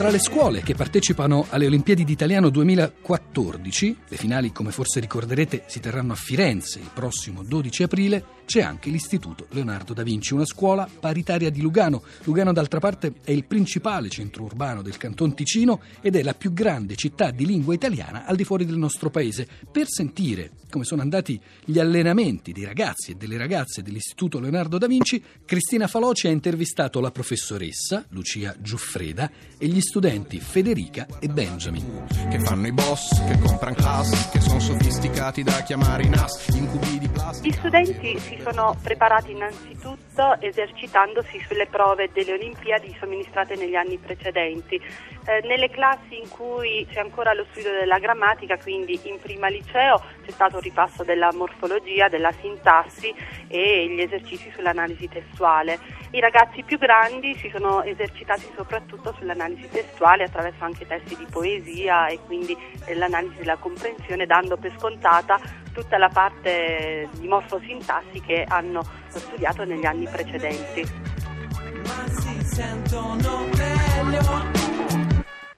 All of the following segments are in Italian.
Tra le scuole che partecipano alle Olimpiadi d'Italiano 2014, le finali come forse ricorderete si terranno a Firenze il prossimo 12 aprile, c'è anche l'Istituto Leonardo da Vinci, una scuola paritaria di Lugano. Lugano d'altra parte è il principale centro urbano del Canton Ticino ed è la più grande città di lingua italiana al di fuori del nostro paese. Per sentire come sono andati gli allenamenti dei ragazzi e delle ragazze dell'Istituto Leonardo da Vinci, Cristina Faloci ha intervistato la professoressa Lucia Giuffreda e gli studenti Federica e Benjamin. Che fanno i boss, che comprano class, che sono sofisticati da chiamare i NAS, incubi di plastica. Gli studenti si sono preparati innanzitutto esercitandosi sulle prove delle Olimpiadi somministrate negli anni precedenti. Eh, nelle classi in cui c'è ancora lo studio della grammatica, quindi in prima liceo, c'è stato un ripasso della morfologia, della sintassi e gli esercizi sull'analisi testuale. I ragazzi più grandi si sono esercitati soprattutto sull'analisi testuale attraverso anche testi di poesia e quindi l'analisi della comprensione, dando per scontata tutta la parte di morfosintassi che hanno studiato negli anni precedenti.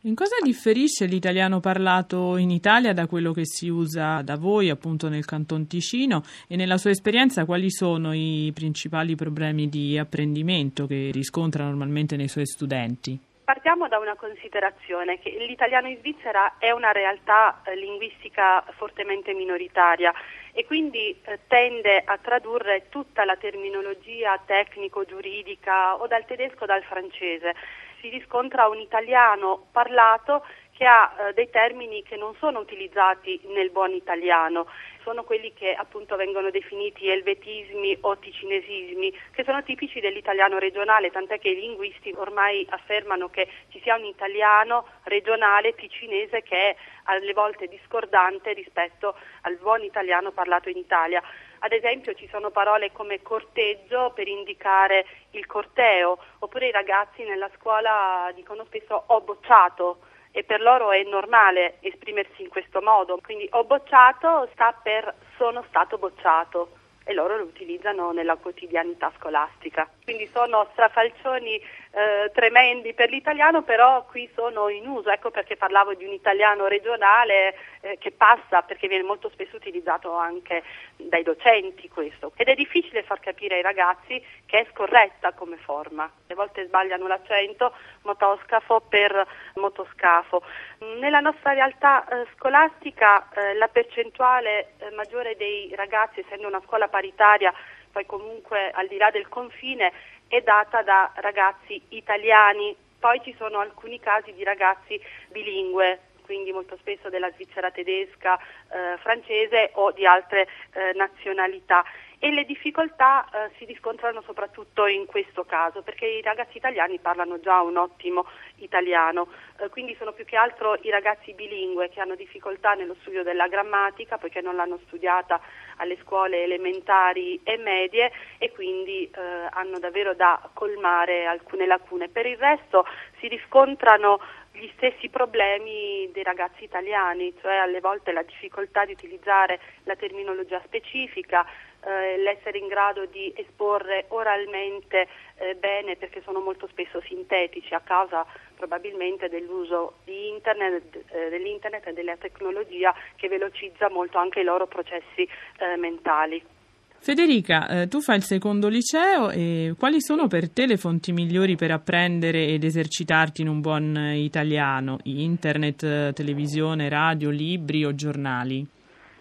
In cosa differisce l'italiano parlato in Italia da quello che si usa da voi, appunto nel Canton Ticino, e nella sua esperienza quali sono i principali problemi di apprendimento che riscontra normalmente nei suoi studenti? Partiamo da una considerazione che l'italiano in Svizzera è una realtà eh, linguistica fortemente minoritaria e quindi eh, tende a tradurre tutta la terminologia tecnico-giuridica o dal tedesco o dal francese. Si riscontra un italiano parlato che ha eh, dei termini che non sono utilizzati nel buon italiano, sono quelli che appunto vengono definiti elvetismi o ticinesismi, che sono tipici dell'italiano regionale, tant'è che i linguisti ormai affermano che ci sia un italiano regionale ticinese che è alle volte discordante rispetto al buon italiano parlato in Italia. Ad esempio ci sono parole come corteggio per indicare il corteo, oppure i ragazzi nella scuola dicono spesso ho bocciato e per loro è normale esprimersi in questo modo. Quindi ho bocciato sta per sono stato bocciato e loro lo utilizzano nella quotidianità scolastica. Quindi sono strafalcioni eh, tremendi per l'italiano, però qui sono in uso, ecco perché parlavo di un italiano regionale eh, che passa, perché viene molto spesso utilizzato anche dai docenti questo. Ed è difficile far capire ai ragazzi che è scorretta come forma. A volte sbagliano l'accento motoscafo per motoscafo. Nella nostra realtà eh, scolastica eh, la percentuale eh, maggiore dei ragazzi, essendo una scuola paritaria, poi comunque al di là del confine, è data da ragazzi italiani. Poi ci sono alcuni casi di ragazzi bilingue, quindi molto spesso della Svizzera tedesca, eh, francese o di altre eh, nazionalità e le difficoltà eh, si riscontrano soprattutto in questo caso perché i ragazzi italiani parlano già un ottimo italiano, eh, quindi sono più che altro i ragazzi bilingue che hanno difficoltà nello studio della grammatica poiché non l'hanno studiata alle scuole elementari e medie e quindi eh, hanno davvero da colmare alcune lacune. Per il resto si riscontrano gli stessi problemi dei ragazzi italiani, cioè alle volte la difficoltà di utilizzare la terminologia specifica, eh, l'essere in grado di esporre oralmente eh, bene perché sono molto spesso sintetici a causa probabilmente dell'uso di internet, eh, dell'internet e della tecnologia che velocizza molto anche i loro processi eh, mentali. Federica, eh, tu fai il secondo liceo e quali sono per te le fonti migliori per apprendere ed esercitarti in un buon italiano? Internet, televisione, radio, libri o giornali?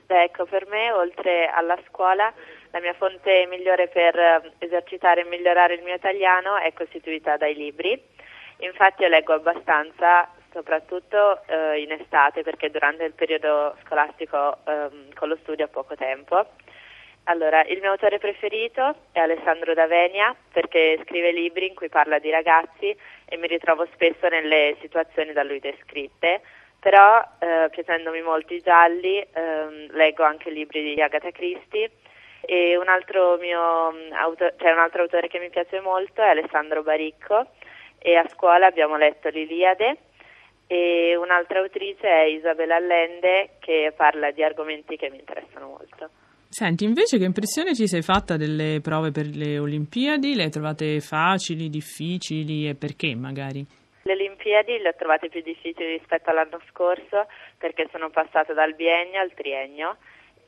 Ecco, per me oltre alla scuola la mia fonte migliore per eh, esercitare e migliorare il mio italiano è costituita dai libri. Infatti io leggo abbastanza, soprattutto eh, in estate, perché durante il periodo scolastico eh, con lo studio ho poco tempo. Allora, il mio autore preferito è Alessandro D'Avenia perché scrive libri in cui parla di ragazzi e mi ritrovo spesso nelle situazioni da lui descritte, però eh, piacendomi molto i gialli eh, leggo anche libri di Agatha Christie. E un altro, mio, mm, auto, cioè un altro autore che mi piace molto è Alessandro Baricco e a scuola abbiamo letto l'Iliade. E un'altra autrice è Isabella Allende che parla di argomenti che mi interessano molto. Senti, invece che impressione ci sei fatta delle prove per le Olimpiadi? Le hai trovate facili, difficili e perché magari? Le Olimpiadi le ho trovate più difficili rispetto all'anno scorso perché sono passata dal biennio al triennio.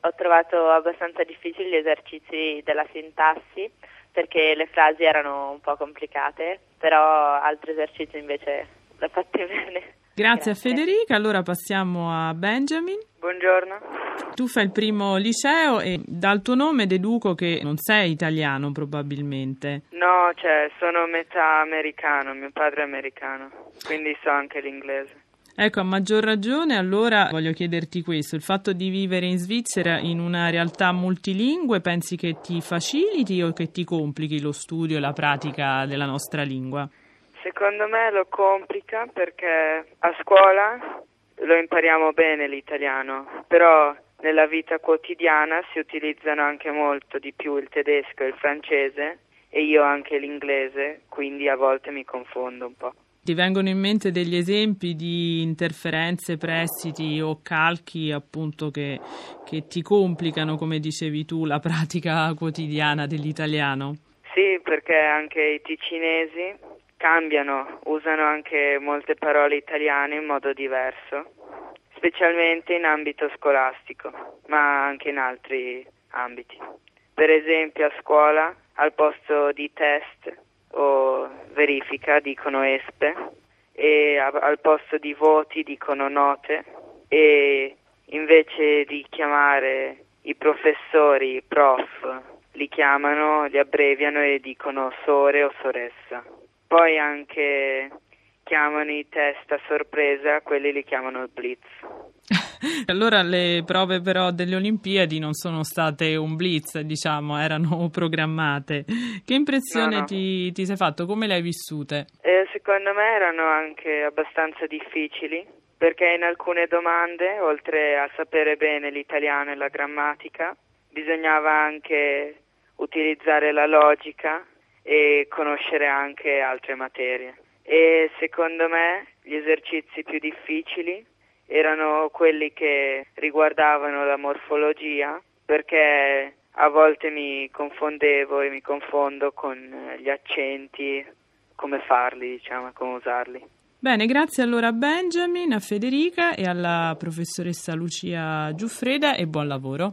Ho trovato abbastanza difficili gli esercizi della sintassi perché le frasi erano un po' complicate, però altri esercizi invece li ho fatti bene. Grazie, Grazie, a Federica, allora passiamo a Benjamin. Buongiorno. Tu fai il primo liceo e dal tuo nome deduco che non sei italiano probabilmente. No, cioè sono metà americano, mio padre è americano, quindi so anche l'inglese. Ecco, a maggior ragione allora voglio chiederti questo, il fatto di vivere in Svizzera in una realtà multilingue pensi che ti faciliti o che ti complichi lo studio e la pratica della nostra lingua? Secondo me lo complica perché a scuola lo impariamo bene l'italiano, però nella vita quotidiana si utilizzano anche molto di più il tedesco e il francese e io anche l'inglese, quindi a volte mi confondo un po'. Ti vengono in mente degli esempi di interferenze, prestiti o calchi appunto che, che ti complicano, come dicevi tu, la pratica quotidiana dell'italiano? Sì, perché anche i ticinesi cambiano, usano anche molte parole italiane in modo diverso, specialmente in ambito scolastico, ma anche in altri ambiti. Per esempio a scuola al posto di test o verifica dicono espe e al posto di voti dicono note e invece di chiamare i professori prof li chiamano, li abbreviano e dicono sore o soressa. Poi anche chiamano i test a sorpresa, quelli li chiamano blitz. allora le prove però delle Olimpiadi non sono state un blitz, diciamo, erano programmate. Che impressione no, no. Ti, ti, sei fatto? Come le hai vissute? Eh, secondo me erano anche abbastanza difficili, perché in alcune domande, oltre a sapere bene l'italiano e la grammatica, bisognava anche utilizzare la logica e conoscere anche altre materie. E secondo me gli esercizi più difficili erano quelli che riguardavano la morfologia perché a volte mi confondevo e mi confondo con gli accenti, come farli, diciamo, come usarli. Bene, grazie allora a Benjamin, a Federica e alla professoressa Lucia Giuffreda e buon lavoro.